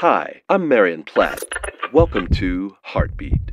Hi, I'm Marion Platt. Welcome to Heartbeat.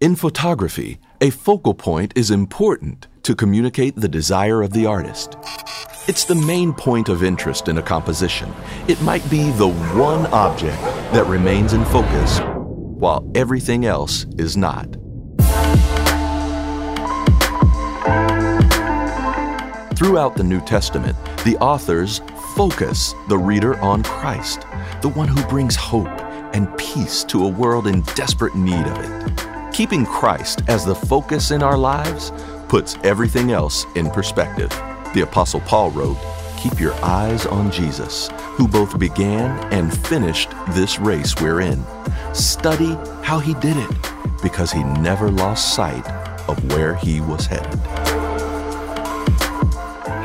In photography, a focal point is important to communicate the desire of the artist. It's the main point of interest in a composition. It might be the one object that remains in focus while everything else is not. Throughout the New Testament, the authors focus the reader on Christ, the one who brings hope and peace to a world in desperate need of it. Keeping Christ as the focus in our lives puts everything else in perspective. The Apostle Paul wrote, Keep your eyes on Jesus, who both began and finished this race we're in. Study how he did it, because he never lost sight of where he was headed.